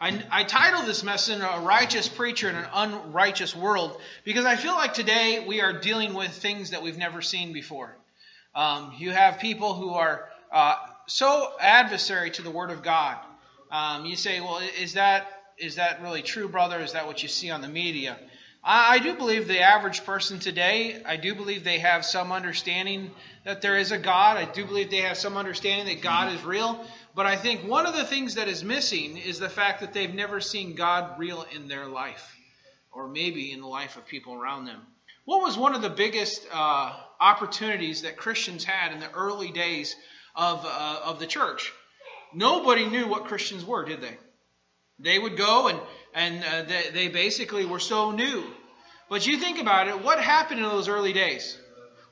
I, I titled this message A Righteous Preacher in an Unrighteous World because I feel like today we are dealing with things that we've never seen before. Um, you have people who are uh, so adversary to the Word of God. Um, you say, well, is that is that really true, brother? Is that what you see on the media? I, I do believe the average person today, I do believe they have some understanding that there is a God. I do believe they have some understanding that God is real. But I think one of the things that is missing is the fact that they've never seen God real in their life, or maybe in the life of people around them. What was one of the biggest uh, opportunities that Christians had in the early days of, uh, of the church? Nobody knew what Christians were, did they? They would go and, and uh, they, they basically were so new. But you think about it, what happened in those early days?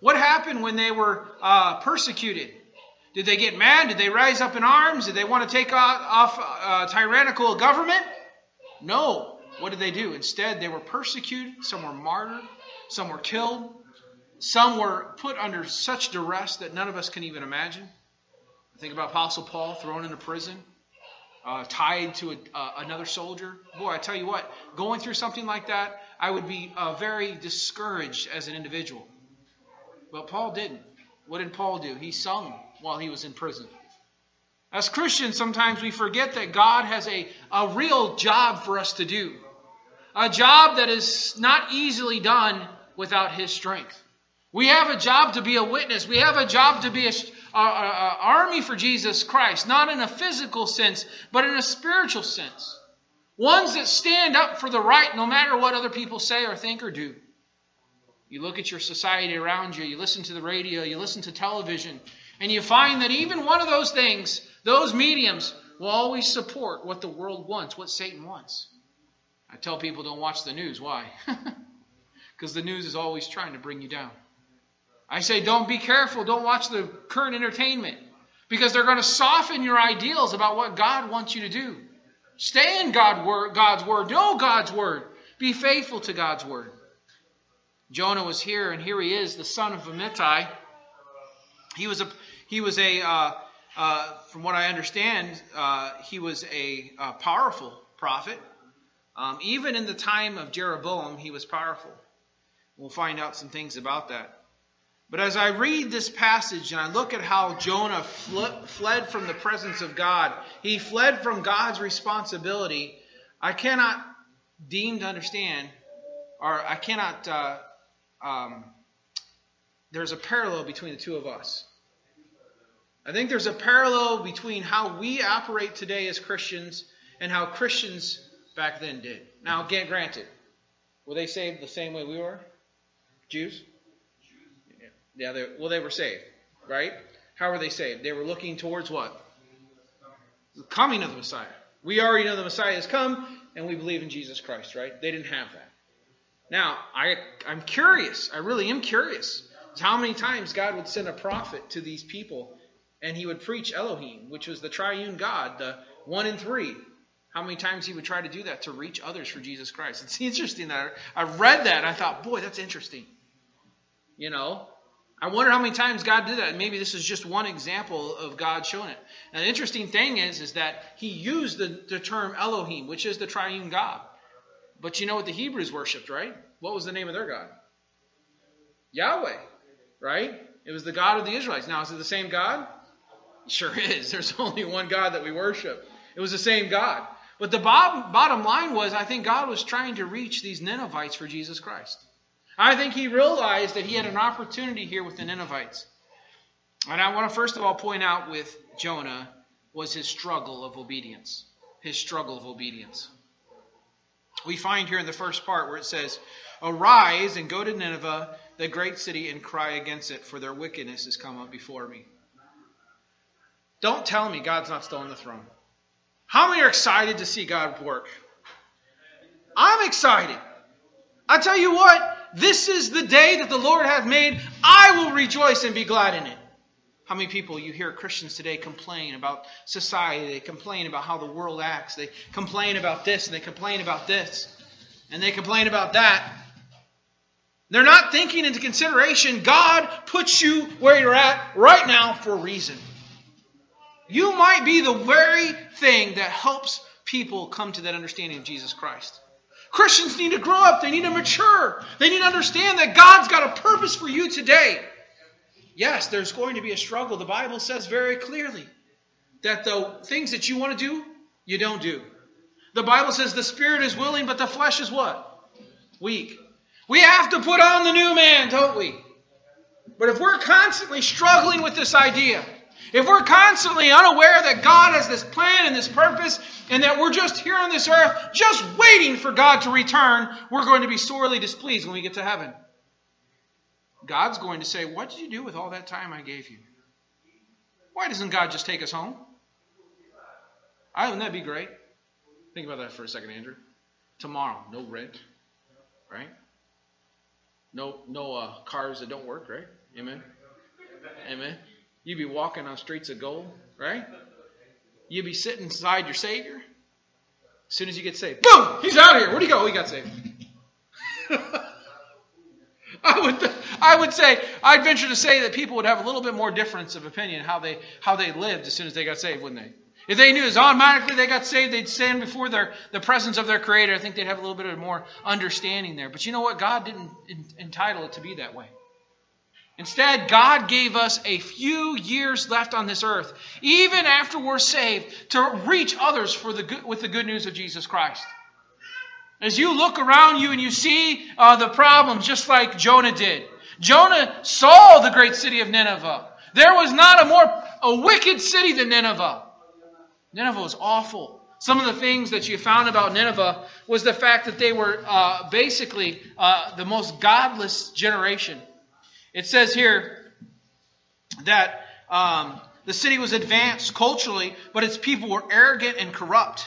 What happened when they were uh, persecuted? Did they get mad? Did they rise up in arms? Did they want to take off uh, tyrannical government? No. What did they do? Instead, they were persecuted. Some were martyred. Some were killed. Some were put under such duress that none of us can even imagine. Think about Apostle Paul thrown into prison, uh, tied to a, uh, another soldier. Boy, I tell you what, going through something like that, I would be uh, very discouraged as an individual. But Paul didn't. What did Paul do? He sung while he was in prison. As Christians, sometimes we forget that God has a, a real job for us to do. A job that is not easily done without His strength. We have a job to be a witness. We have a job to be an army for Jesus Christ, not in a physical sense, but in a spiritual sense. Ones that stand up for the right no matter what other people say or think or do. You look at your society around you, you listen to the radio, you listen to television, and you find that even one of those things, those mediums, will always support what the world wants, what Satan wants. I tell people don't watch the news. Why? Because the news is always trying to bring you down. I say don't be careful. Don't watch the current entertainment because they're going to soften your ideals about what God wants you to do. Stay in God word, God's word. Know God's word. Be faithful to God's word. Jonah was here, and here he is, the son of Amittai. He was a he was a, uh, uh, from what I understand, uh, he was a, a powerful prophet. Um, even in the time of Jeroboam, he was powerful. We'll find out some things about that. But as I read this passage and I look at how Jonah fl- fled from the presence of God, he fled from God's responsibility. I cannot deem to understand, or I cannot. Uh, um, there's a parallel between the two of us. I think there's a parallel between how we operate today as Christians and how Christians back then did. Now, get granted, were they saved the same way we were? Jews? Yeah, they, well, they were saved, right? How were they saved? They were looking towards what? The coming of the Messiah. We already know the Messiah has come, and we believe in Jesus Christ, right? They didn't have that. Now, I, I'm curious. I really am curious. How many times God would send a prophet to these people and he would preach Elohim, which was the triune God, the one in three. How many times he would try to do that to reach others for Jesus Christ? It's interesting that I read that and I thought, boy, that's interesting. You know, I wonder how many times God did that. Maybe this is just one example of God showing it. And the interesting thing is, is that he used the, the term Elohim, which is the triune God. But you know what the Hebrews worshipped, right? What was the name of their God? Yahweh, right? It was the God of the Israelites. Now, is it the same God? Sure is. There's only one God that we worship. It was the same God. But the bottom line was, I think God was trying to reach these Ninevites for Jesus Christ. I think he realized that he had an opportunity here with the Ninevites. And I want to first of all point out with Jonah was his struggle of obedience. His struggle of obedience. We find here in the first part where it says, Arise and go to Nineveh, the great city, and cry against it, for their wickedness has come up before me. Don't tell me God's not still on the throne. How many are excited to see God work? I'm excited. I tell you what, this is the day that the Lord hath made. I will rejoice and be glad in it. How many people you hear Christians today complain about society? They complain about how the world acts. They complain about this and they complain about this. And they complain about that. They're not thinking into consideration God puts you where you're at right now for a reason. You might be the very thing that helps people come to that understanding of Jesus Christ. Christians need to grow up. They need to mature. They need to understand that God's got a purpose for you today. Yes, there's going to be a struggle. The Bible says very clearly that the things that you want to do, you don't do. The Bible says the spirit is willing, but the flesh is what? Weak. We have to put on the new man, don't we? But if we're constantly struggling with this idea, if we're constantly unaware that God has this plan and this purpose, and that we're just here on this earth, just waiting for God to return, we're going to be sorely displeased when we get to heaven. God's going to say, What did you do with all that time I gave you? Why doesn't God just take us home? I, wouldn't that be great? Think about that for a second, Andrew. Tomorrow, no rent, right? No, no uh, cars that don't work, right? Amen. Amen. You'd be walking on streets of gold, right? You'd be sitting beside your Savior. As soon as you get saved, boom, he's out of here. Where'd he go? He got saved. I would, I would say, I'd venture to say that people would have a little bit more difference of opinion how they how they lived as soon as they got saved, wouldn't they? If they knew as automatically they got saved, they'd stand before their, the presence of their Creator. I think they'd have a little bit of more understanding there. But you know what? God didn't entitle it to be that way. Instead, God gave us a few years left on this earth, even after we're saved, to reach others for the good, with the good news of Jesus Christ. As you look around you and you see uh, the problems, just like Jonah did. Jonah saw the great city of Nineveh. There was not a more a wicked city than Nineveh. Nineveh was awful. Some of the things that you found about Nineveh was the fact that they were uh, basically uh, the most godless generation. It says here that um, the city was advanced culturally, but its people were arrogant and corrupt.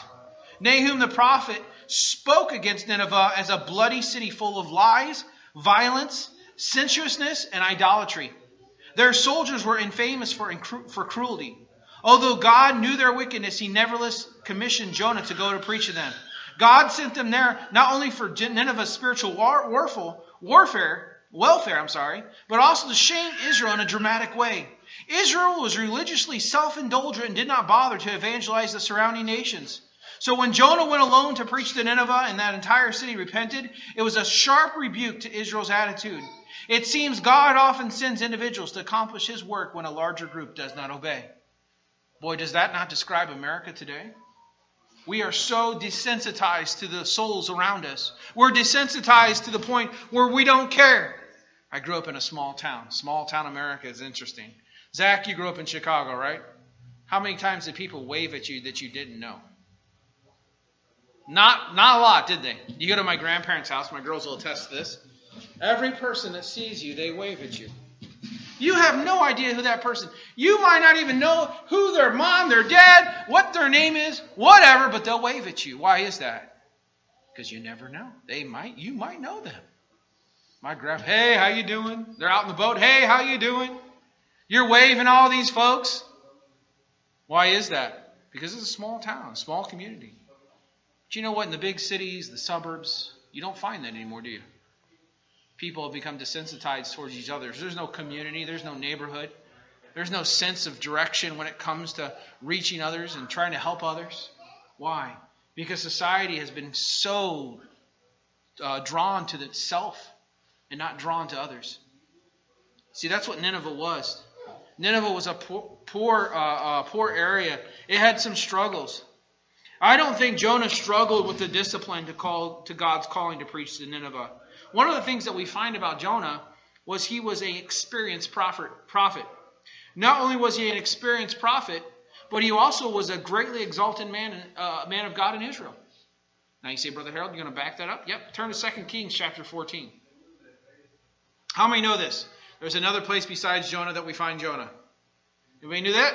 Nahum the prophet spoke against Nineveh as a bloody city full of lies, violence, sensuousness, and idolatry. Their soldiers were infamous for, for cruelty. Although God knew their wickedness, he nevertheless commissioned Jonah to go to preach to them. God sent them there not only for Nineveh's spiritual war, warfare, warfare, welfare, I'm sorry, but also to shame Israel in a dramatic way. Israel was religiously self-indulgent and did not bother to evangelize the surrounding nations. So when Jonah went alone to preach to Nineveh and that entire city repented, it was a sharp rebuke to Israel's attitude. It seems God often sends individuals to accomplish his work when a larger group does not obey. Boy, does that not describe America today? We are so desensitized to the souls around us. We're desensitized to the point where we don't care. I grew up in a small town. Small town America is interesting. Zach, you grew up in Chicago, right? How many times did people wave at you that you didn't know? Not, not a lot, did they? You go to my grandparents' house, my girls will attest to this. Every person that sees you, they wave at you. You have no idea who that person. You might not even know who their mom, their dad, what their name is, whatever, but they'll wave at you. Why is that? Because you never know. They might you might know them. My grandpa, hey, how you doing? They're out in the boat. Hey, how you doing? You're waving all these folks. Why is that? Because it's a small town, a small community. But you know what? In the big cities, the suburbs, you don't find that anymore, do you? People have become desensitized towards each other. There's no community, there's no neighborhood, there's no sense of direction when it comes to reaching others and trying to help others. Why? Because society has been so uh, drawn to itself and not drawn to others. See, that's what Nineveh was. Nineveh was a poor, poor, uh, uh, poor area. It had some struggles. I don't think Jonah struggled with the discipline to call to God's calling to preach to Nineveh. One of the things that we find about Jonah was he was an experienced prophet. Not only was he an experienced prophet, but he also was a greatly exalted man, uh, man of God in Israel. Now you say, Brother Harold, you're going to back that up? Yep. Turn to 2 Kings chapter 14. How many know this? There's another place besides Jonah that we find Jonah. Anybody knew that?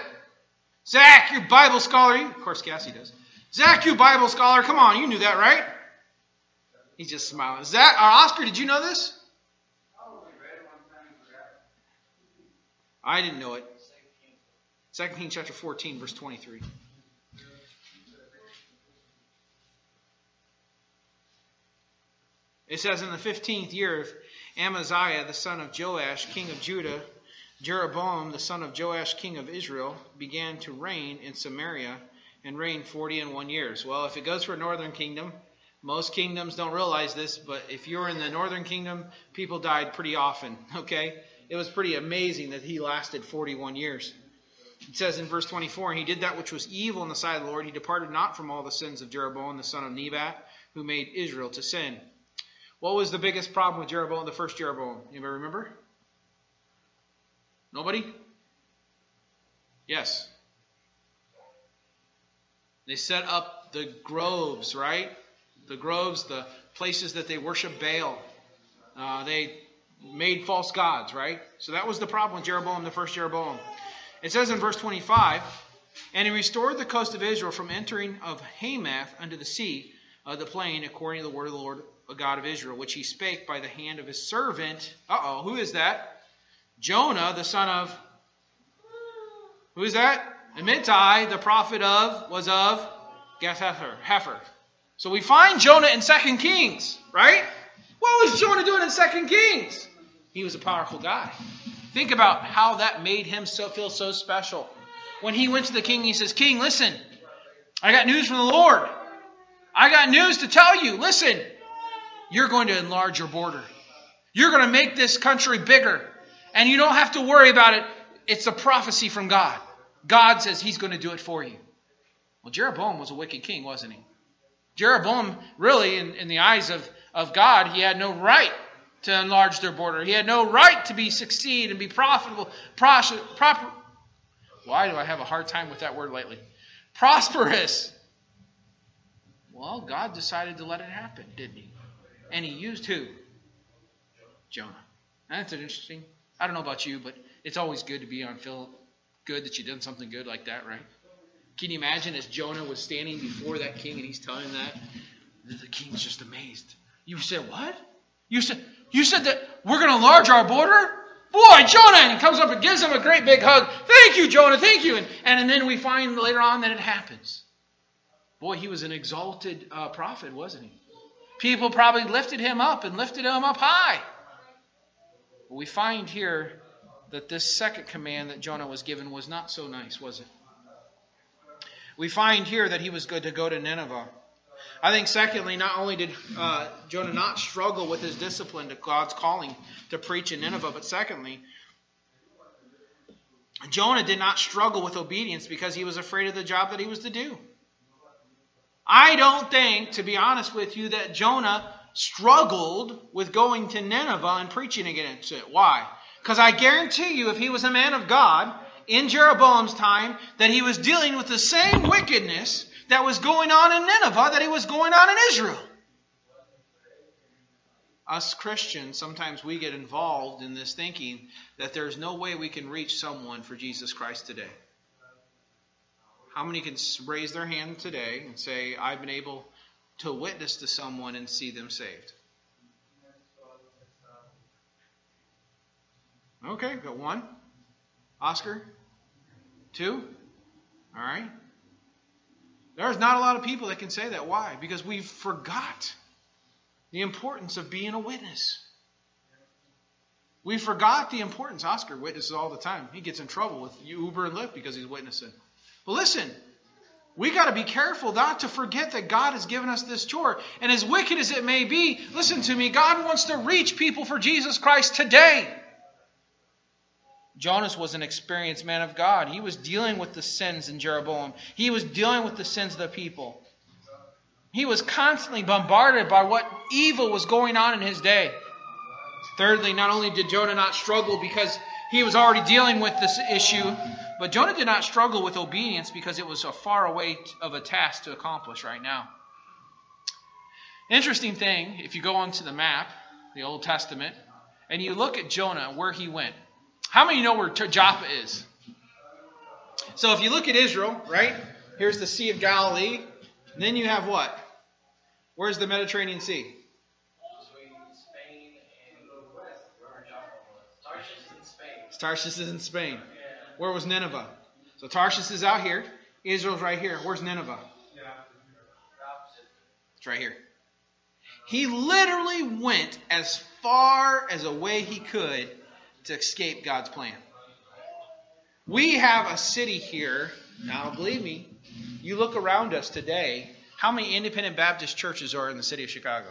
Zach, you Bible scholar. Of course, Cassie does. Zach, you Bible scholar. Come on, you knew that, right? He's just smiling. Is that our Oscar? Did you know this? I didn't know it. Second Kings chapter 14, verse 23. It says, In the fifteenth year of Amaziah, the son of Joash, king of Judah, Jeroboam, the son of Joash, king of Israel, began to reign in Samaria and reigned 40 and one years. Well, if it goes for a northern kingdom, most kingdoms don't realize this, but if you're in the northern kingdom, people died pretty often, okay? It was pretty amazing that he lasted 41 years. It says in verse 24, and he did that which was evil in the sight of the Lord. He departed not from all the sins of Jeroboam, the son of Nebat, who made Israel to sin. What was the biggest problem with Jeroboam, the first Jeroboam? Anybody remember? Nobody? Yes. They set up the groves, right? The groves, the places that they worship Baal. Uh, they made false gods, right? So that was the problem with Jeroboam, the first Jeroboam. It says in verse 25, And he restored the coast of Israel from entering of Hamath unto the sea of the plain, according to the word of the Lord, the God of Israel, which he spake by the hand of his servant. Uh oh, who is that? Jonah, the son of. Who is that? Amittai, the prophet of, was of Gath-hepher. Heifer. So we find Jonah in 2 Kings, right? What was Jonah doing in 2 Kings? He was a powerful guy. Think about how that made him so feel so special. When he went to the king, he says, King, listen, I got news from the Lord. I got news to tell you. Listen, you're going to enlarge your border. You're going to make this country bigger. And you don't have to worry about it. It's a prophecy from God. God says he's going to do it for you. Well, Jeroboam was a wicked king, wasn't he? Jeroboam, really, in, in the eyes of, of God, he had no right to enlarge their border. He had no right to be succeed and be profitable. Pros, proper, why do I have a hard time with that word lately? Prosperous. Well, God decided to let it happen, didn't he? And he used who? Jonah. That's interesting. I don't know about you, but it's always good to be on feel good that you done something good like that, right? Can you imagine as Jonah was standing before that king and he's telling that? The king's just amazed. You said, What? You said you said that we're gonna enlarge our border? Boy, Jonah, and he comes up and gives him a great big hug. Thank you, Jonah, thank you. And, and then we find later on that it happens. Boy, he was an exalted uh, prophet, wasn't he? People probably lifted him up and lifted him up high. But we find here that this second command that Jonah was given was not so nice, was it? We find here that he was good to go to Nineveh. I think, secondly, not only did uh, Jonah not struggle with his discipline to God's calling to preach in Nineveh, but secondly, Jonah did not struggle with obedience because he was afraid of the job that he was to do. I don't think, to be honest with you, that Jonah struggled with going to Nineveh and preaching against it. Why? Because I guarantee you, if he was a man of God in Jeroboam's time, that he was dealing with the same wickedness that was going on in Nineveh that he was going on in Israel. Us Christians, sometimes we get involved in this thinking that there's no way we can reach someone for Jesus Christ today. How many can raise their hand today and say, I've been able to witness to someone and see them saved? Okay, got one. Oscar? Two? All right. There's not a lot of people that can say that. Why? Because we forgot the importance of being a witness. We forgot the importance. Oscar witnesses all the time. He gets in trouble with Uber and Lyft because he's witnessing. But listen, we got to be careful not to forget that God has given us this chore. And as wicked as it may be, listen to me, God wants to reach people for Jesus Christ today. Jonas was an experienced man of God. He was dealing with the sins in Jeroboam, he was dealing with the sins of the people. He was constantly bombarded by what evil was going on in his day. Thirdly, not only did Jonah not struggle because he was already dealing with this issue, but Jonah did not struggle with obedience because it was a far away of a task to accomplish right now. Interesting thing, if you go onto the map, the Old Testament, and you look at Jonah, where he went. How many know where Joppa is? So if you look at Israel, right? Here's the Sea of Galilee. And then you have what? Where's the Mediterranean Sea? Tarshish is in Spain. Where was Nineveh? So Tarshish is out here. Israel's right here. Where's Nineveh? It's right here. He literally went as far as a way he could to escape God's plan. We have a city here, now believe me, You look around us today, how many independent Baptist churches are in the city of Chicago?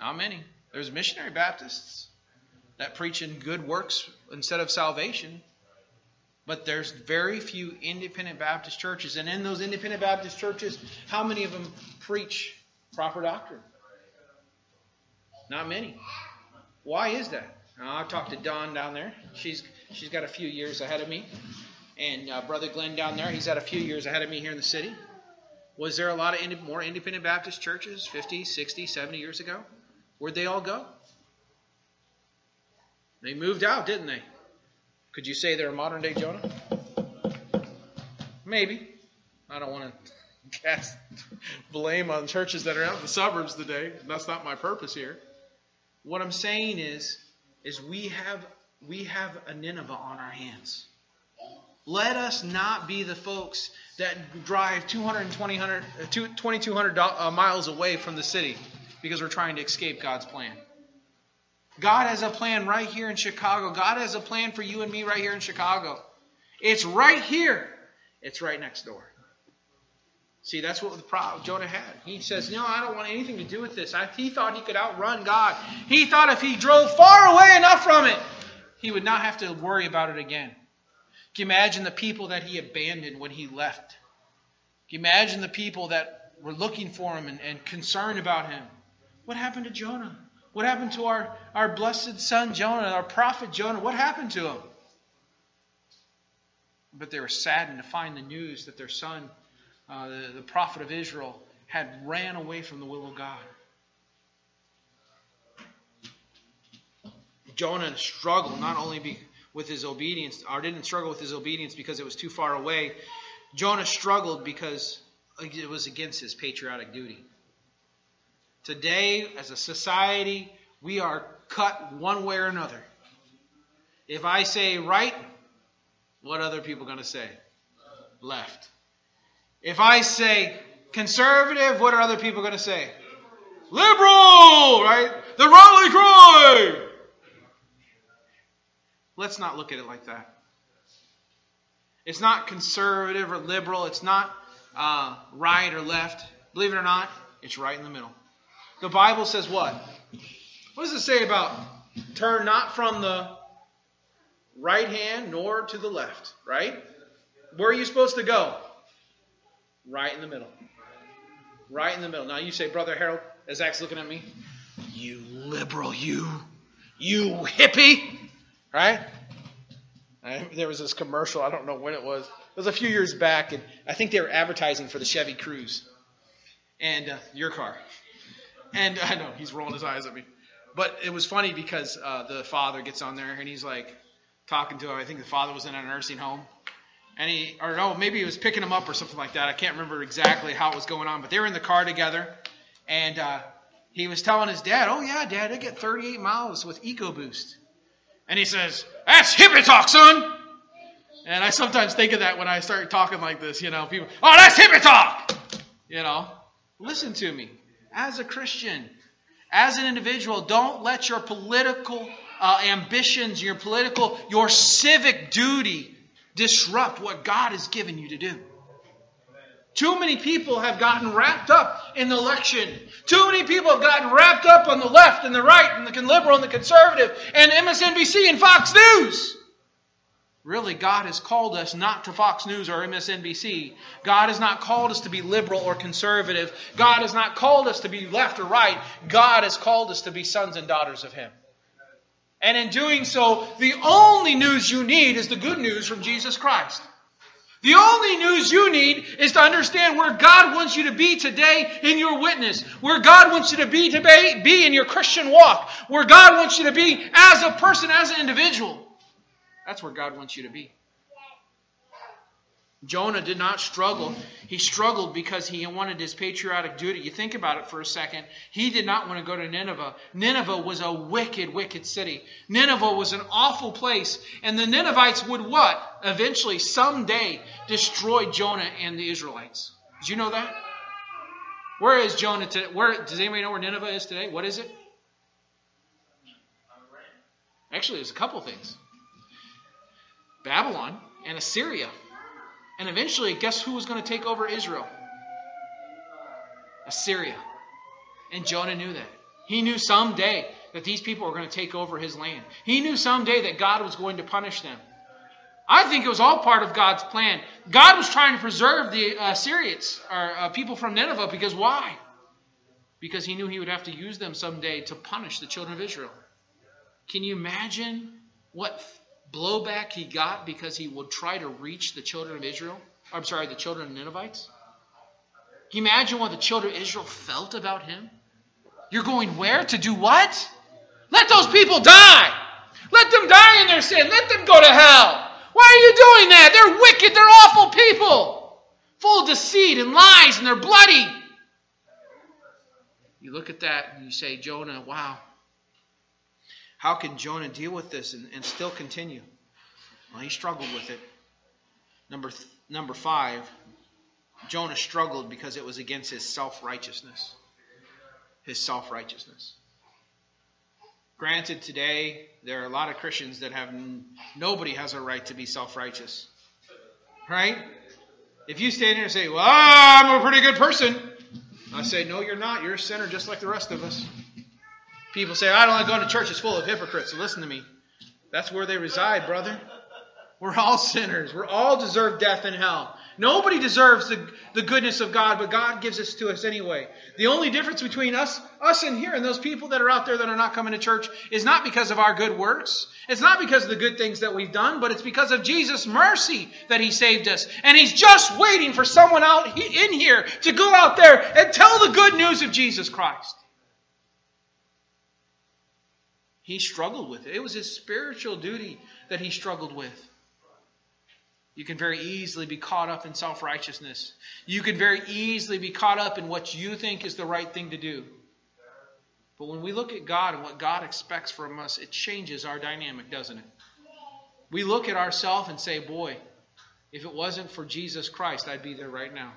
Not many. There's missionary Baptists that preach in good works instead of salvation. But there's very few independent Baptist churches. And in those independent Baptist churches, how many of them preach proper doctrine? Not many. Why is that? Now, I talked to Dawn down there. She's she's got a few years ahead of me, and uh, Brother Glenn down there. He's got a few years ahead of me here in the city. Was there a lot of ind- more independent Baptist churches 50, 60, 70 years ago? Where'd they all go? They moved out, didn't they? Could you say they're a modern day Jonah? Maybe. I don't want to cast blame on churches that are out in the suburbs today. That's not my purpose here. What I'm saying is, is we have we have a Nineveh on our hands. Let us not be the folks that drive 200, 2,200 uh, uh, miles away from the city because we're trying to escape God's plan. God has a plan right here in Chicago. God has a plan for you and me right here in Chicago. It's right here. It's right next door. See, that's what the problem Jonah had. He says, No, I don't want anything to do with this. I, he thought he could outrun God. He thought if he drove far away enough from it, he would not have to worry about it again. Can you imagine the people that he abandoned when he left? Can you imagine the people that were looking for him and, and concerned about him? What happened to Jonah? What happened to our, our blessed son Jonah, our prophet Jonah? What happened to him? But they were saddened to find the news that their son uh, the, the prophet of Israel, had ran away from the will of God. Jonah struggled not only be, with his obedience, or didn't struggle with his obedience because it was too far away. Jonah struggled because it was against his patriotic duty. Today, as a society, we are cut one way or another. If I say right, what other people going to say? Left. If I say conservative, what are other people going to say? Liberal, right? The rally cry. Let's not look at it like that. It's not conservative or liberal. It's not uh, right or left. Believe it or not, it's right in the middle. The Bible says what? What does it say about turn not from the right hand nor to the left, right? Where are you supposed to go? Right in the middle. Right in the middle. Now you say, Brother Harold, as Zach's looking at me, you liberal, you, you hippie, right? I, there was this commercial, I don't know when it was. It was a few years back, and I think they were advertising for the Chevy Cruze and uh, your car. And I know he's rolling his eyes at me, but it was funny because uh, the father gets on there and he's like talking to him. I think the father was in a nursing home, and he, or no, maybe he was picking him up or something like that. I can't remember exactly how it was going on, but they were in the car together, and uh, he was telling his dad, "Oh yeah, Dad, I get 38 miles with EcoBoost," and he says, "That's hippie talk, son." And I sometimes think of that when I start talking like this. You know, people, "Oh, that's hippie talk." You know, listen to me. As a Christian, as an individual, don't let your political uh, ambitions, your political, your civic duty disrupt what God has given you to do. Too many people have gotten wrapped up in the election. Too many people have gotten wrapped up on the left and the right and the liberal and the conservative and MSNBC and Fox News. Really, God has called us not to Fox News or MSNBC. God has not called us to be liberal or conservative. God has not called us to be left or right. God has called us to be sons and daughters of Him. And in doing so, the only news you need is the good news from Jesus Christ. The only news you need is to understand where God wants you to be today in your witness, where God wants you to be today, be in your Christian walk, where God wants you to be as a person, as an individual. That's where God wants you to be. Jonah did not struggle. He struggled because he wanted his patriotic duty. You think about it for a second. He did not want to go to Nineveh. Nineveh was a wicked, wicked city. Nineveh was an awful place. And the Ninevites would what? Eventually, someday, destroy Jonah and the Israelites. Did you know that? Where is Jonah today? Where does anybody know where Nineveh is today? What is it? Actually, there's a couple things. Babylon and Assyria. And eventually, guess who was going to take over Israel? Assyria. And Jonah knew that. He knew someday that these people were going to take over his land. He knew someday that God was going to punish them. I think it was all part of God's plan. God was trying to preserve the Assyrians, or uh, people from Nineveh, because why? Because he knew he would have to use them someday to punish the children of Israel. Can you imagine what blowback he got because he would try to reach the children of Israel? I'm sorry, the children of Ninevites? Can you imagine what the children of Israel felt about him? You're going where? To do what? Let those people die! Let them die in their sin! Let them go to hell! Why are you doing that? They're wicked, they're awful people, full of deceit and lies, and they're bloody. You look at that and you say, Jonah, wow. How can Jonah deal with this and, and still continue? Well, he struggled with it. Number, th- number five, Jonah struggled because it was against his self righteousness. His self righteousness. Granted, today there are a lot of Christians that have nobody has a right to be self righteous. Right? If you stand here and say, Well, I'm a pretty good person, I say, No, you're not. You're a sinner just like the rest of us. People say, I don't like going to church, it's full of hypocrites. So listen to me. That's where they reside, brother. We're all sinners. We're all deserve death in hell. Nobody deserves the, the goodness of God, but God gives it to us anyway. The only difference between us, us in here, and those people that are out there that are not coming to church is not because of our good works. It's not because of the good things that we've done, but it's because of Jesus' mercy that He saved us. And He's just waiting for someone out in here to go out there and tell the good news of Jesus Christ. He struggled with it. It was his spiritual duty that he struggled with. You can very easily be caught up in self righteousness. You can very easily be caught up in what you think is the right thing to do. But when we look at God and what God expects from us, it changes our dynamic, doesn't it? We look at ourselves and say, boy, if it wasn't for Jesus Christ, I'd be there right now.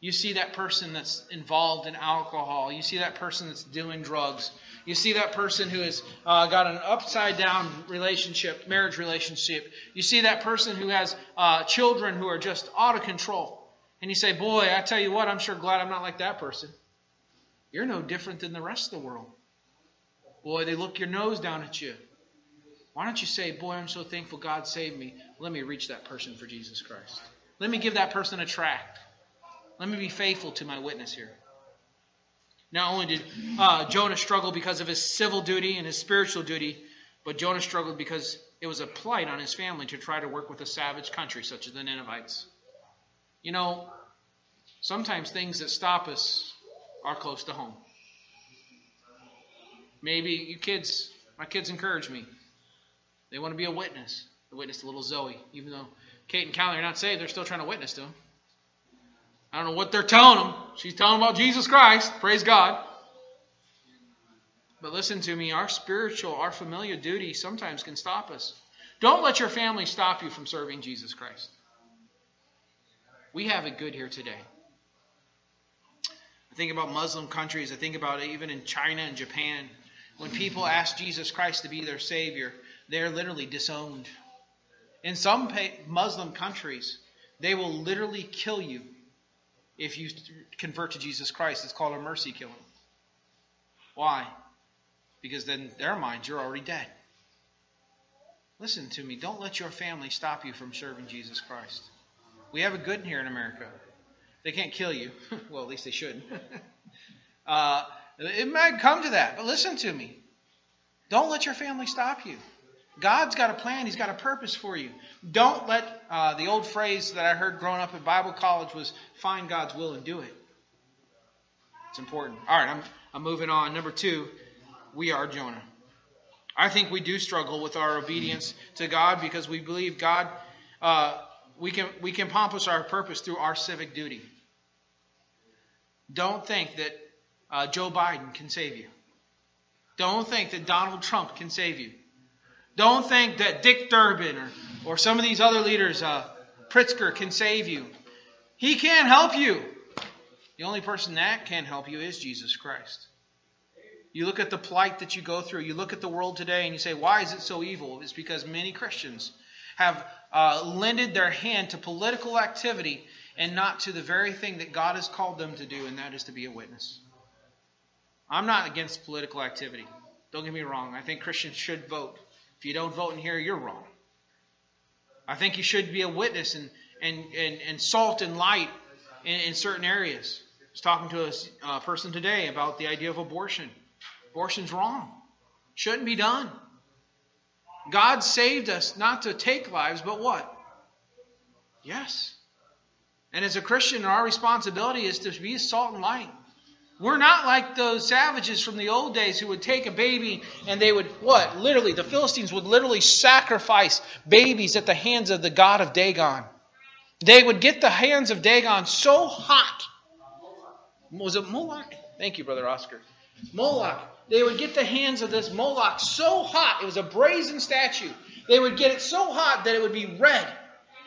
You see that person that's involved in alcohol. You see that person that's doing drugs. You see that person who has uh, got an upside down relationship, marriage relationship. You see that person who has uh, children who are just out of control. And you say, Boy, I tell you what, I'm sure glad I'm not like that person. You're no different than the rest of the world. Boy, they look your nose down at you. Why don't you say, Boy, I'm so thankful God saved me. Let me reach that person for Jesus Christ. Let me give that person a tract. Let me be faithful to my witness here. Not only did uh, Jonah struggle because of his civil duty and his spiritual duty, but Jonah struggled because it was a plight on his family to try to work with a savage country such as the Ninevites. You know, sometimes things that stop us are close to home. Maybe you kids, my kids encourage me. They want to be a witness. The witness to little Zoe, even though Kate and Callie are not saved, they're still trying to witness to him. I don't know what they're telling them. She's telling them about Jesus Christ. Praise God. But listen to me, our spiritual, our familiar duty sometimes can stop us. Don't let your family stop you from serving Jesus Christ. We have it good here today. I think about Muslim countries. I think about even in China and Japan. When people ask Jesus Christ to be their Savior, they're literally disowned. In some Muslim countries, they will literally kill you if you convert to Jesus Christ. It's called a mercy killing. Why? Because then in their minds, you're already dead. Listen to me. Don't let your family stop you from serving Jesus Christ. We have a good here in America. They can't kill you. well, at least they shouldn't. uh, it might come to that, but listen to me. Don't let your family stop you. God's got a plan. He's got a purpose for you. Don't let uh, the old phrase that I heard growing up at Bible college was find God's will and do it. It's important. All right, I'm, I'm moving on. Number two, we are Jonah. I think we do struggle with our obedience to God because we believe God, uh, we, can, we can accomplish our purpose through our civic duty. Don't think that uh, Joe Biden can save you. Don't think that Donald Trump can save you. Don't think that Dick Durbin or, or some of these other leaders, uh, Pritzker, can save you. He can't help you. The only person that can help you is Jesus Christ. You look at the plight that you go through, you look at the world today, and you say, Why is it so evil? It's because many Christians have uh, lended their hand to political activity and not to the very thing that God has called them to do, and that is to be a witness. I'm not against political activity. Don't get me wrong. I think Christians should vote. If you don't vote in here, you're wrong. I think you should be a witness and, and, and, and salt and light in, in certain areas. I was talking to a uh, person today about the idea of abortion. Abortion's wrong. Shouldn't be done. God saved us not to take lives, but what? Yes. And as a Christian, our responsibility is to be salt and light. We're not like those savages from the old days who would take a baby and they would, what? Literally, the Philistines would literally sacrifice babies at the hands of the god of Dagon. They would get the hands of Dagon so hot. Was it Moloch? Thank you, Brother Oscar. Moloch. They would get the hands of this Moloch so hot. It was a brazen statue. They would get it so hot that it would be red.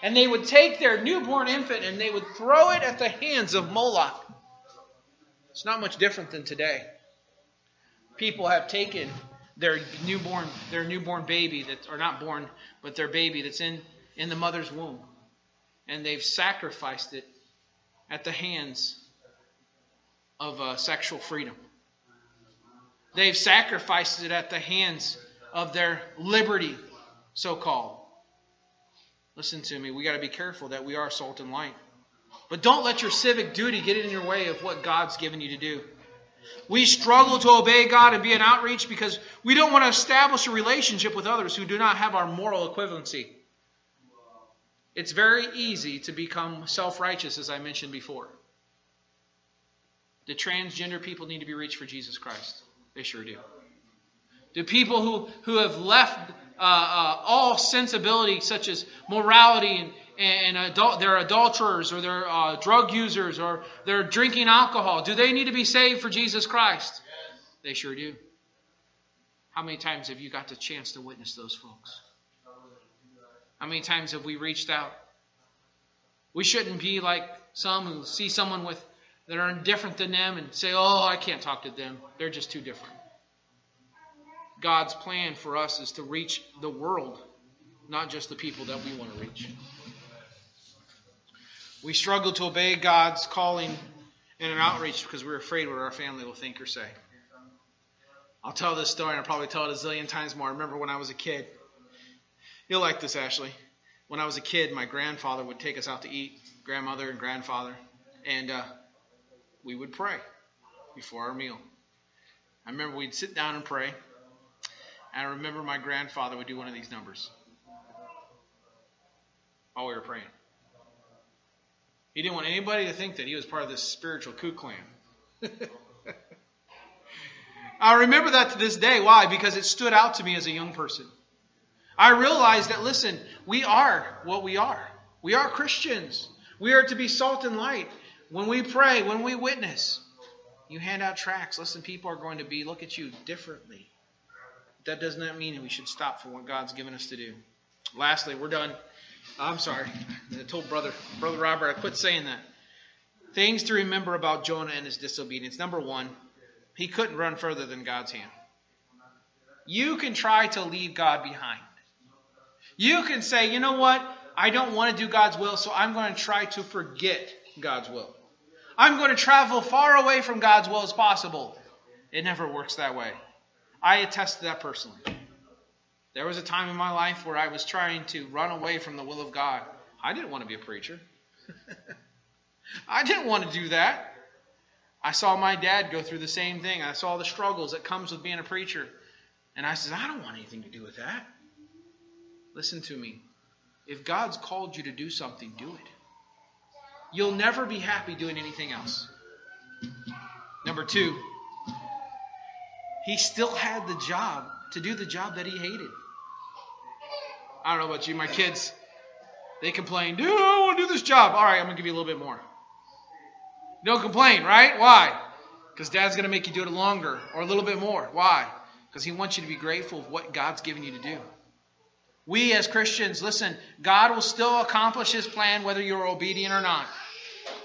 And they would take their newborn infant and they would throw it at the hands of Moloch. It's not much different than today. People have taken their newborn their newborn baby that are not born, but their baby that's in in the mother's womb, and they've sacrificed it at the hands of uh, sexual freedom. They've sacrificed it at the hands of their liberty, so called. Listen to me. We got to be careful that we are salt and light. But don't let your civic duty get in your way of what God's given you to do. We struggle to obey God and be an outreach because we don't want to establish a relationship with others who do not have our moral equivalency. It's very easy to become self righteous, as I mentioned before. Do transgender people need to be reached for Jesus Christ? They sure do. Do people who, who have left uh, uh, all sensibility, such as morality and, and adult, they're adulterers or they're uh, drug users or they're drinking alcohol. Do they need to be saved for Jesus Christ? Yes. They sure do. How many times have you got the chance to witness those folks? How many times have we reached out? We shouldn't be like some who see someone with that are different than them and say, "Oh, I can't talk to them. They're just too different." God's plan for us is to reach the world, not just the people that we want to reach. We struggle to obey God's calling in an outreach because we're afraid what our family will think or say. I'll tell this story, and I'll probably tell it a zillion times more. I remember when I was a kid. You'll like this, Ashley. When I was a kid, my grandfather would take us out to eat, grandmother and grandfather, and uh, we would pray before our meal. I remember we'd sit down and pray, and I remember my grandfather would do one of these numbers while we were praying. He didn't want anybody to think that he was part of this spiritual Ku Clan. I remember that to this day. Why? Because it stood out to me as a young person. I realized that, listen, we are what we are. We are Christians. We are to be salt and light. When we pray, when we witness, you hand out tracts. Listen, people are going to be look at you differently. That does not mean we should stop for what God's given us to do. Lastly, we're done. I'm sorry. I told brother brother Robert I quit saying that. Things to remember about Jonah and his disobedience. Number one, he couldn't run further than God's hand. You can try to leave God behind. You can say, you know what? I don't want to do God's will, so I'm going to try to forget God's will. I'm going to travel far away from God's will as possible. It never works that way. I attest to that personally. There was a time in my life where I was trying to run away from the will of God. I didn't want to be a preacher. I didn't want to do that. I saw my dad go through the same thing. I saw the struggles that comes with being a preacher. And I said, I don't want anything to do with that. Listen to me. If God's called you to do something, do it. You'll never be happy doing anything else. Number two, he still had the job to do the job that he hated. I don't know about you, my kids, they complain, dude, I don't want to do this job. All right, I'm going to give you a little bit more. Don't complain, right? Why? Because dad's going to make you do it longer or a little bit more. Why? Because he wants you to be grateful of what God's given you to do. We as Christians, listen, God will still accomplish his plan whether you're obedient or not.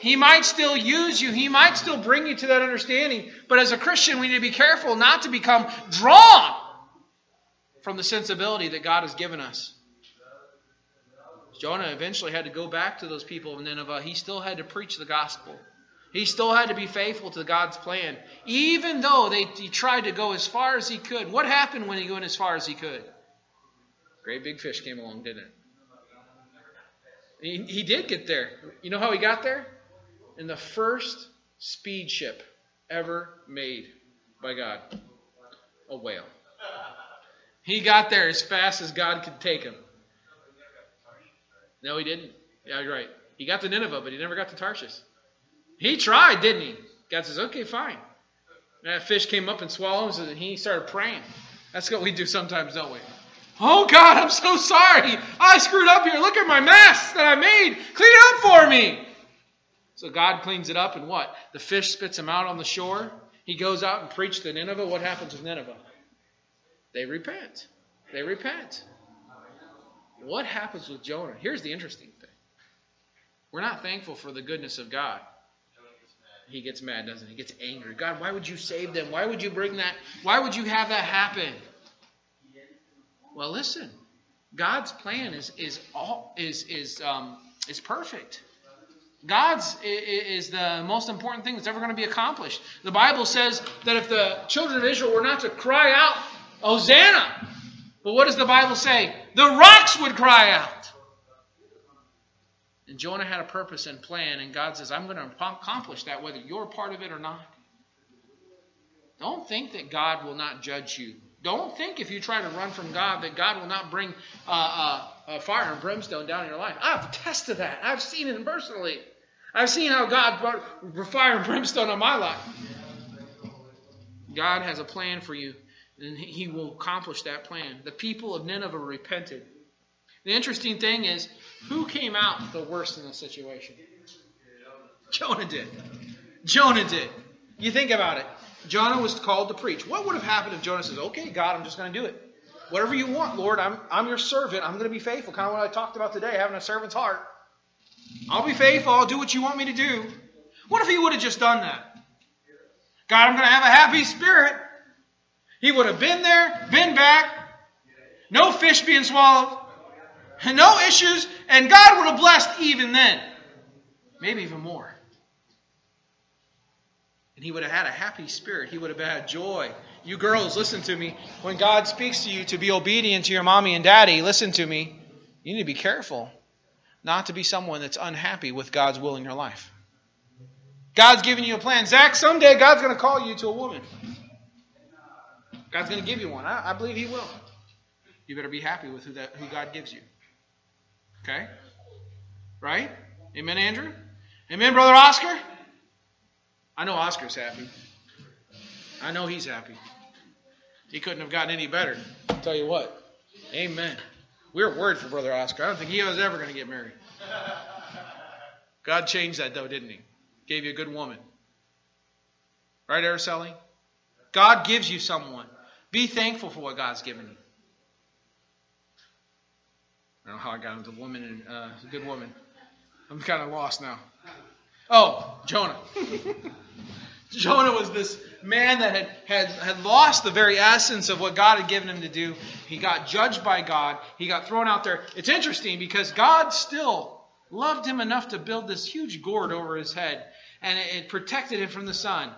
He might still use you. He might still bring you to that understanding. But as a Christian, we need to be careful not to become drawn from the sensibility that God has given us. Jonah eventually had to go back to those people of Nineveh. He still had to preach the gospel. He still had to be faithful to God's plan, even though they, he tried to go as far as he could. What happened when he went as far as he could? Great big fish came along, didn't it? He, he did get there. You know how he got there? In the first speed ship ever made by God a whale. He got there as fast as God could take him. No, he didn't. Yeah, you're right. He got to Nineveh, but he never got to Tarshish. He tried, didn't he? God says, okay, fine. And that fish came up and swallowed him, and he started praying. That's what we do sometimes, don't we? Oh, God, I'm so sorry. I screwed up here. Look at my mess that I made. Clean it up for me. So God cleans it up, and what? The fish spits him out on the shore. He goes out and preaches to Nineveh. What happens with Nineveh? They repent. They repent. What happens with Jonah? Here's the interesting thing. We're not thankful for the goodness of God. He gets mad, doesn't he? He gets angry. God, why would you save them? Why would you bring that? Why would you have that happen? Well, listen. God's plan is is all is is um, is perfect. God's is the most important thing that's ever going to be accomplished. The Bible says that if the children of Israel were not to cry out, Hosanna, but what does the Bible say? The rocks would cry out. And Jonah had a purpose and plan, and God says, I'm going to accomplish that whether you're part of it or not. Don't think that God will not judge you. Don't think if you try to run from God that God will not bring uh, uh, fire and brimstone down in your life. I've tested that. I've seen it personally. I've seen how God brought fire and brimstone on my life. God has a plan for you, and He will accomplish that plan. The people of Nineveh repented. The interesting thing is, who came out the worst in the situation? Jonah did. Jonah did. You think about it. Jonah was called to preach. What would have happened if Jonah says, Okay, God, I'm just going to do it? Whatever you want, Lord, I'm, I'm your servant. I'm going to be faithful. Kind of what I talked about today, having a servant's heart. I'll be faithful. I'll do what you want me to do. What if he would have just done that? God, I'm going to have a happy spirit. He would have been there, been back, no fish being swallowed, no issues, and God would have blessed even then. Maybe even more. And he would have had a happy spirit. He would have had joy. You girls, listen to me. When God speaks to you to be obedient to your mommy and daddy, listen to me. You need to be careful not to be someone that's unhappy with God's will in your life. God's giving you a plan. Zach, someday God's going to call you to a woman. God's going to give you one. I, I, believe He will. You better be happy with who, that, who God gives you. Okay? Right? Amen, Andrew? Amen, Brother Oscar? I know Oscar's happy. I know he's happy. He couldn't have gotten any better. I'll tell you what. Amen. We're worried for Brother Oscar. I don't think he was ever going to get married. God changed that, though, didn't he? Gave you a good woman. Right, Araceli? God gives you someone. Be thankful for what God's given you. I don't know how I got into woman and uh, a good woman. I'm kind of lost now. Oh, Jonah. Jonah was this man that had, had, had lost the very essence of what God had given him to do. He got judged by God. He got thrown out there. It's interesting because God still loved him enough to build this huge gourd over his head, and it, it protected him from the sun.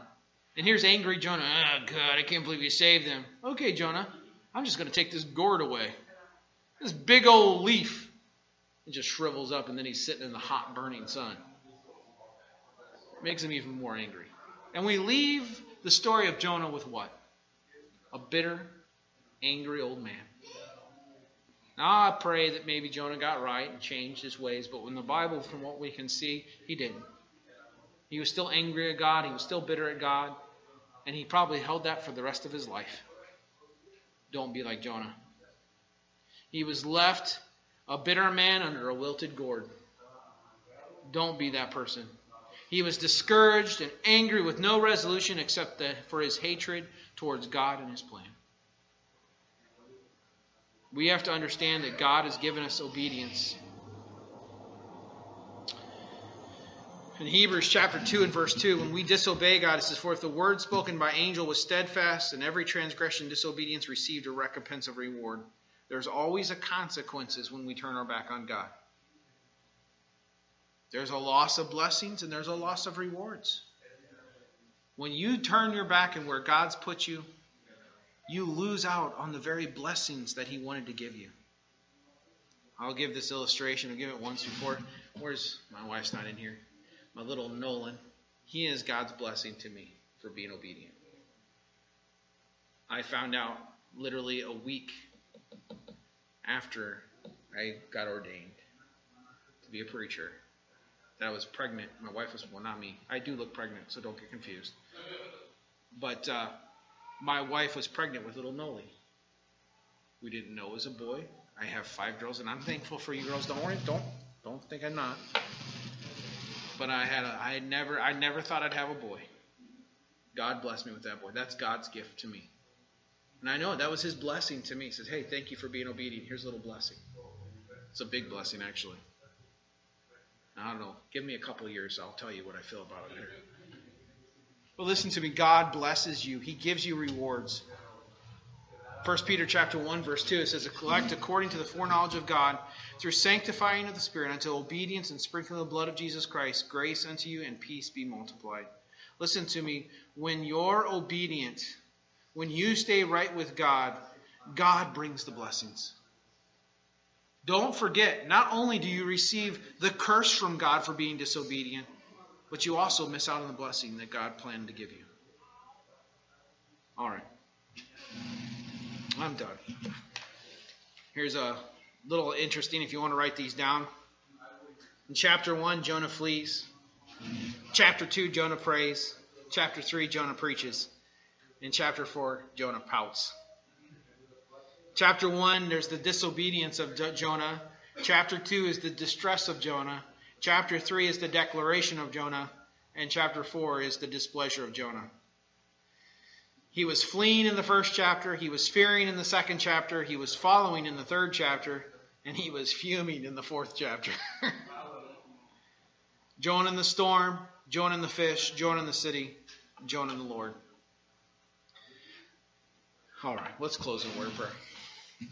And here's angry Jonah. Oh, God, I can't believe you saved him. Okay, Jonah, I'm just going to take this gourd away. This big old leaf. It just shrivels up, and then he's sitting in the hot, burning sun. It makes him even more angry. And we leave the story of Jonah with what? A bitter, angry old man. Now, I pray that maybe Jonah got right and changed his ways, but in the Bible, from what we can see, he didn't. He was still angry at God, he was still bitter at God, and he probably held that for the rest of his life. Don't be like Jonah. He was left a bitter man under a wilted gourd. Don't be that person. He was discouraged and angry with no resolution except the, for his hatred towards God and his plan. We have to understand that God has given us obedience. In Hebrews chapter 2 and verse 2, when we disobey God, it says, For if the word spoken by angel was steadfast, and every transgression disobedience received a recompense of reward. There's always a consequences when we turn our back on God. There's a loss of blessings and there's a loss of rewards. When you turn your back and where God's put you, you lose out on the very blessings that He wanted to give you. I'll give this illustration. I'll give it once before. Where's my wife's not in here? My little Nolan. He is God's blessing to me for being obedient. I found out literally a week after I got ordained to be a preacher that I was pregnant. My wife was, well, not me. I do look pregnant, so don't get confused. But uh, my wife was pregnant with little Noli. We didn't know it was a boy. I have five girls, and I'm thankful for you girls. Don't worry, don't don't think I'm not. But I had a, I had never I never thought I'd have a boy. God blessed me with that boy. That's God's gift to me. And I know that was his blessing to me. He says, Hey, thank you for being obedient. Here's a little blessing. It's a big blessing, actually. I don't know. Give me a couple years. I'll tell you what I feel about it there. But listen to me. God blesses you. He gives you rewards. 1 Peter chapter 1 verse 2 it says collect according to the foreknowledge of God through sanctifying of the spirit until obedience and sprinkling of the blood of Jesus Christ grace unto you and peace be multiplied. Listen to me when you're obedient when you stay right with God God brings the blessings. Don't forget, not only do you receive the curse from God for being disobedient, but you also miss out on the blessing that God planned to give you. All right. I'm done. Here's a little interesting if you want to write these down. In chapter 1, Jonah flees. Chapter 2, Jonah prays. Chapter 3, Jonah preaches. In chapter 4, Jonah pouts. Chapter 1, there's the disobedience of Jonah. Chapter 2 is the distress of Jonah. Chapter 3 is the declaration of Jonah. And chapter 4 is the displeasure of Jonah. He was fleeing in the first chapter, he was fearing in the second chapter, he was following in the third chapter, and he was fuming in the fourth chapter. Jonah in the storm, Jonah in the fish, Jonah in the city, Jonah in the Lord. All right, let's close in word prayer.